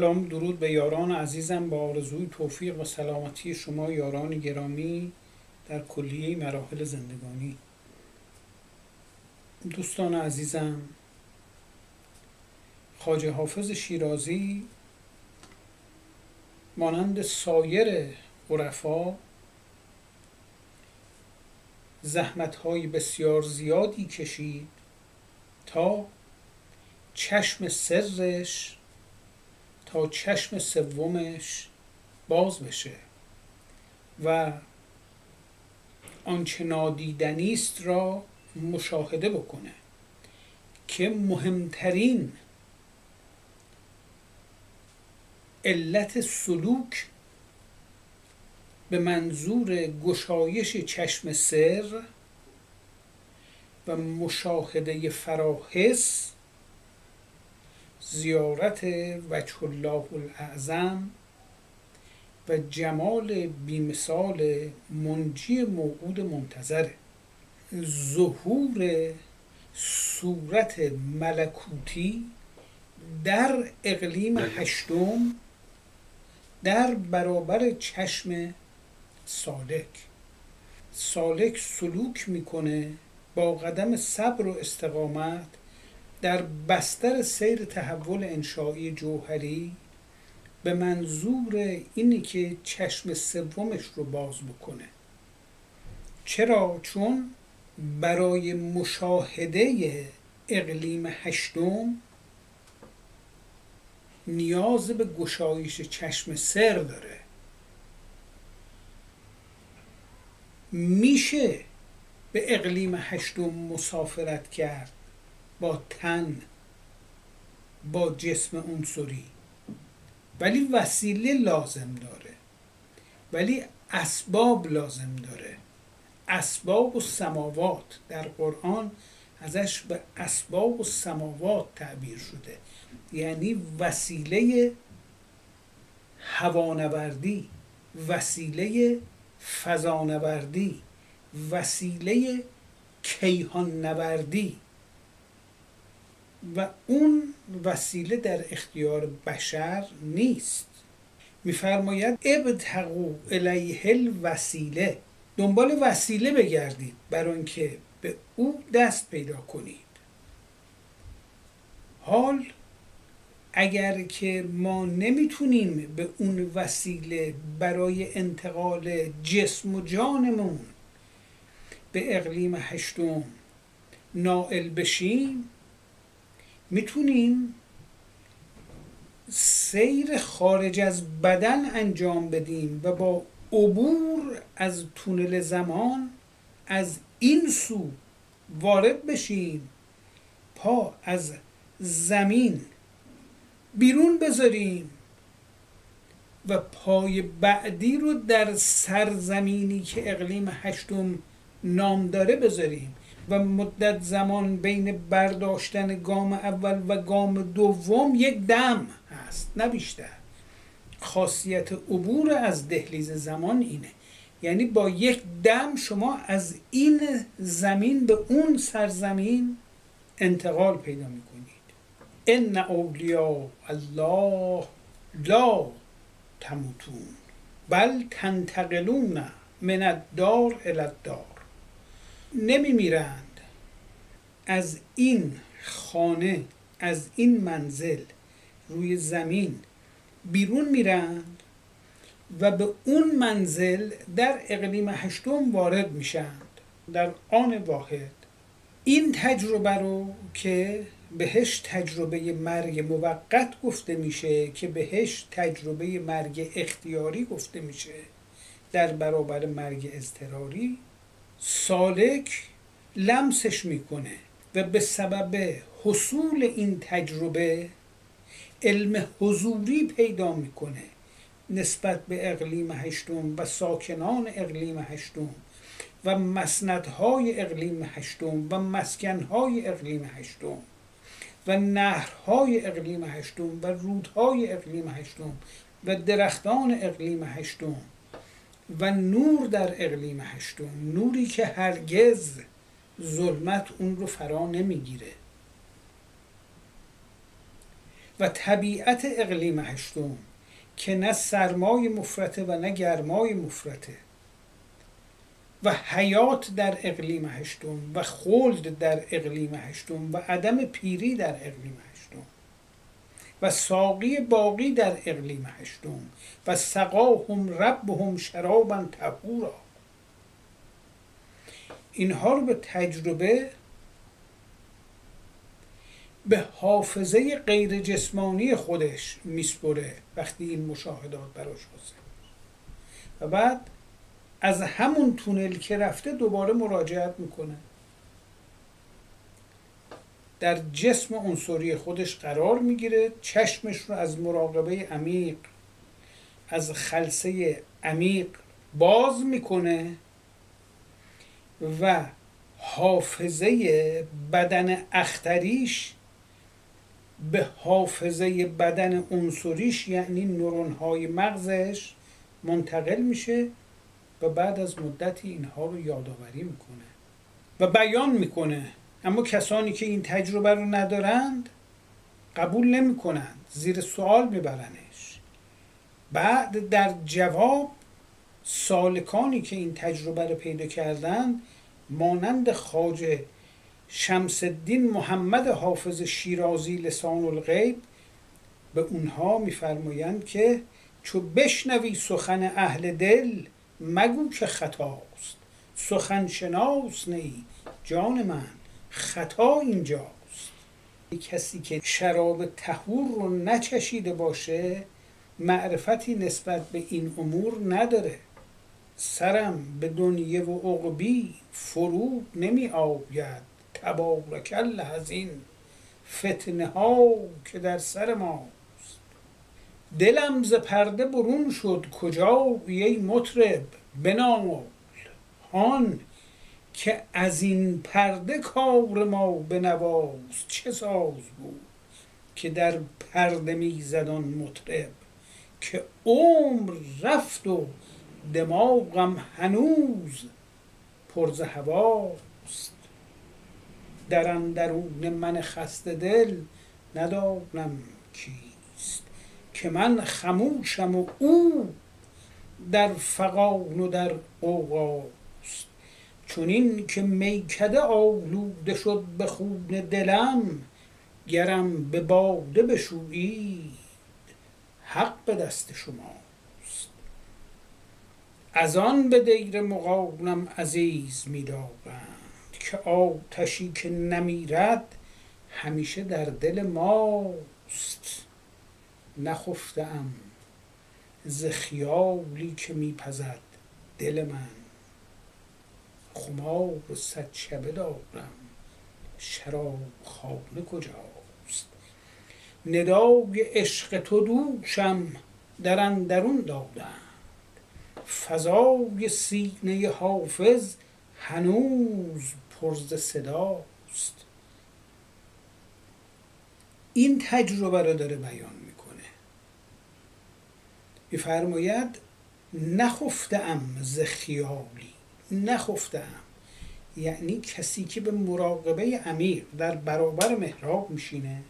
سلام درود به یاران عزیزم با آرزوی توفیق و سلامتی شما یاران گرامی در کلیه مراحل زندگانی. دوستان عزیزم خاجه حافظ شیرازی مانند سایر عرفا زحمتهای بسیار زیادی کشید تا چشم سرش تا چشم سومش باز بشه و آنچه نادیدنی است را مشاهده بکنه که مهمترین علت سلوک به منظور گشایش چشم سر و مشاهده فراحس زیارت وجه الله الاعظم و جمال بیمثال منجی موعود منتظره ظهور صورت ملکوتی در اقلیم هشتم در برابر چشم سالک. سالک سلوک می‌کنه با قدم صبر و استقامت در بستر سیر تحول انشایی جوهری به منظور اینی که چشم سومش رو باز بکنه. چرا؟ چون برای مشاهده اقلیم هشتم نیاز به گشایش چشم سر داره. میشه به اقلیم هشتم مسافرت کرد. با تن با جسم عنصری ولی وسیله لازم داره. ولی اسباب لازم داره. اسباب و سماوات. در قرآن ازش به اسباب و سماوات تعبیر شده. یعنی وسیله هوانوردی وسیله فضانوردی وسیله کیهان نوردی و اون وسیله در اختیار بشر نیست. میفرماید ابتقو الیه الوسیله. دنبال وسیله بگردید برای اینکه به او دست پیدا کنید. حال اگر که ما نمی‌تونیم به اون وسیله برای انتقال جسم و جانمون به اقلیم هشتم نائل بشیم می‌تونیم سیر خارج از بدن انجام بدیم و با عبور از تونل زمان از این سو وارد بشیم. پا از زمین بیرون بذاریم و پای بعدی رو در سرزمینی که اقلیم هشتم نام داره بذاریم. و مدت زمان بین برداشتن گام اول و گام دوم یک دم هست نه بیشتر. خاصیت عبور از دهلیز زمان اینه. یعنی با یک دم شما از این زمین به اون سرزمین انتقال پیدا می‌کنید. ان اولیاء الله لا تموتون بل تنتقلون من الدار الى الدار. نمیمیرند. از این خانه از این منزل روی زمین بیرون میرند و به اون منزل در اقلیم هشتم وارد میشند. در آن واحد این تجربه رو که بهش تجربه مرگ موقت گفته میشه که بهش تجربه مرگ اختیاری گفته میشه در برابر مرگ اضطراری سالک لمسش می‌کنه و به سبب حصول این تجربه علم حضوری پیدا می‌کنه نسبت به اقلیم هشتم و ساکنان اقلیم هشتم و مسندهای اقلیم هشتم و مسکنهای اقلیم هشتم و نهرهای اقلیم هشتم و رودهای اقلیم هشتم و درختان اقلیم هشتم. و نور در اقلیم هشتم. نوری که هرگز ظلمت اون رو فرا نمی‌گیره. و طبیعت اقلیم هشتم که نه سرمای مفرته و نه گرمای مفرته و حیات در اقلیم هشتم و خلد در اقلیم هشتم و عدم پیری در اقلیم هشتم و ساقی باقی در اقلیم هشتم و سقاهم ربهم شرابا طهورا. اینها رو به تجربه به حافظه غیر جسمانی خودش میسپره وقتی این مشاهدات براش حاصل و بعد از همون تونل که رفته دوباره مراجعت می‌کنه. در جسم عنصری خودش قرار می‌گیره چشمش رو از مراقبه عمیق از خلصه عمیق باز می‌کنه و حافظه بدن اختریش به حافظه بدن عنصریش یعنی نورون های مغزش منتقل میشه و بعد از مدتی اینها رو یادآوری می‌کنه و بیان می‌کنه. اما کسانی که این تجربه رو ندارند قبول نمی‌کنند زیر سوال میبرنش. بعد در جواب سالکانی که این تجربه رو پیدا کردند مانند خاجه شمس الدین محمد حافظ شیرازی لسان الغیب به اونها میفرمایند که چو بشنوی سخن اهل دل مگو که خطاست. سخن شناس نی جان من. خطا اینجاست. کسی که شراب تهور رو نچشیده باشه معرفتی نسبت به این امور نداره. سرم به دنیه و عقبی فرو نمی آید تبارک الله از این فتنه ها که در سر ماست. دلم ز پرده برون شد. کجا ای مطرب؟ بنال. هان که از این پرده کار ما بنواز چه ساز بود که در پرده میزدان مطرب که عمر رفت و دماغم هنوز پرز هواست. در اندرون من خسته دل ندانم کیست که من خموشم و او در فقان و در قوقاست چون که میکده آلوده شد به خون دلم گرم به باده بشویید حق به دست شماست. از آن به دیر مقاونم عزیز میدارند که آتشی که نمیرد همیشه در دل ماست. نخفتم ز خیالی که میپزد دل من. خمار و صد شبه دارم. شراب خانه کجاست؟ ندای عشق تو دوشم در اندرون دادند. فضای سینه حافظ هنوز پرز صداست. این تجربه رو داره بیان می‌کنه. میفرماید نخفتم ز خیالی. نخفتم. یعنی کسی که به مراقبه عمیق در برابر محراب میشینه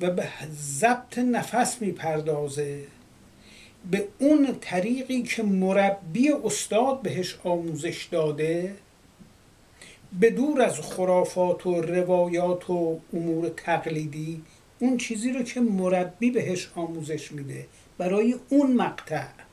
و به ضبط نفس می‌پردازه به اون طریقی که مربی استاد بهش آموزش داده به دور از خرافات و روایات و امور تقلیدی اون چیزی رو که مربی بهش آموزش میده برای اون مقطع.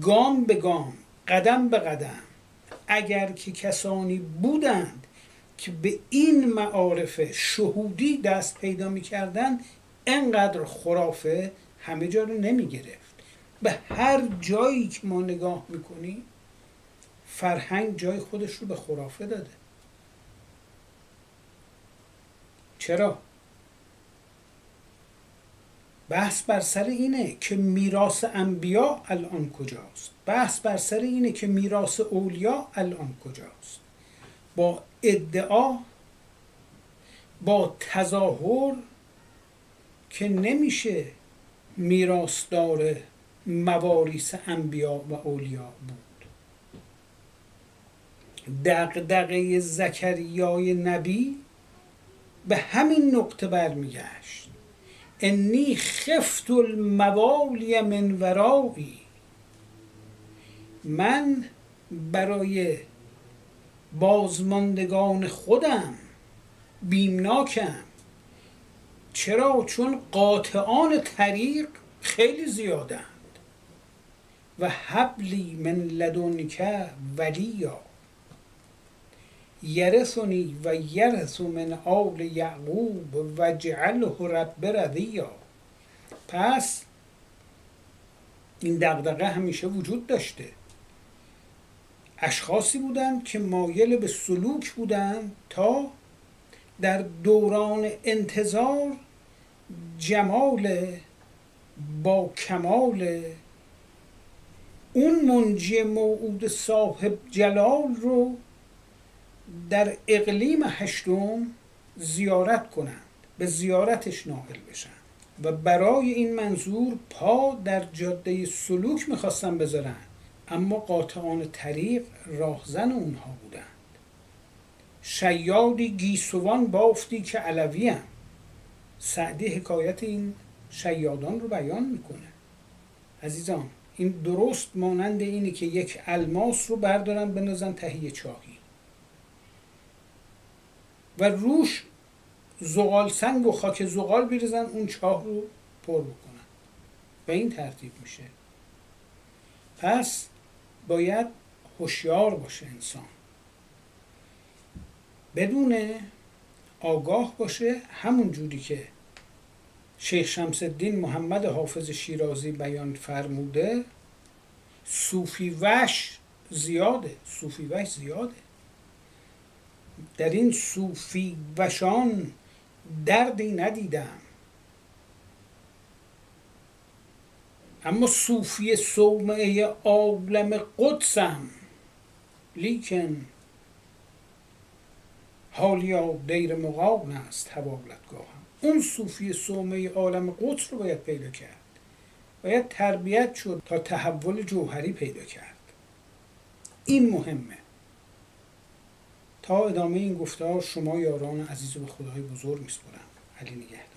گام به گام قدم به قدم اگر که کسانی بودند که به این معارف شهودی دست پیدا می‌کردن انقدر خرافه همه جا رو نمی گرفت به هر جایی که ما نگاه می‌کنیم فرهنگ جای خودش رو به خرافه داده چرا؟ بحث بر سر اینه که میراث انبیا الان کجاست؟ بحث بر سر اینه که میراث اولیا الان کجاست؟ با ادعا با تظاهر که نمیشه میراثدار مواریس انبیا و اولیا بود. دقدقه زکریای نبی به همین نقطه برمیگشت. انی خفت الموالی من ورایی من برای بازماندگان خودم بیمناکم. چرا؟ چون قاطعان طریق خیلی زیادند. و حبلی من لدنک ولیا. یرثنی و یرث من آل یعقوب و جعله رب رضیا. پس این دغدغه همیشه وجود داشته. اشخاصی بودند که مایل به سلوک بودند تا در دوران انتظار جمال با کمال اون منجی موعود صاحب جلال رو در اقلیم هشتم زیارت کنند به زیارتش ناقل بشن و برای این منظور پا در جاده سلوک می‌خواستن بذارن اما قاطعان طریق راهزن اونها بودند. شیادی گیسوان بافتی که علوی هم. سعدی حکایت این شیادان رو بیان می‌کنه. عزیزان این درست مانند اینه که یک الماس رو بردارن بنازن تهیه چاهی. و روش زغال سنگ و خاک زغال بریزن اون چاه رو پر بکنن. و این ترتیب میشه. پس باید هوشیار باشه انسان. بدون آگاه باشه همون جوری که شیخ شمس الدین محمد حافظ شیرازی بیان فرموده صوفی وش زیاده صوفی وش زیاده. در این صوفی وشان دردی ندیدم. اما صوفی صومعه عالم قدسم. لیکن حالیا دیر مقام است حوالتگاهم اون صوفی صومعه عالم قدس رو باید پیدا کرد. باید تربیت شد تا تحول جوهری پیدا کرد. این مهمه. تا ادامه این گفتار شما یاران عزیز به خدای بزرگ میسپرم علی نگه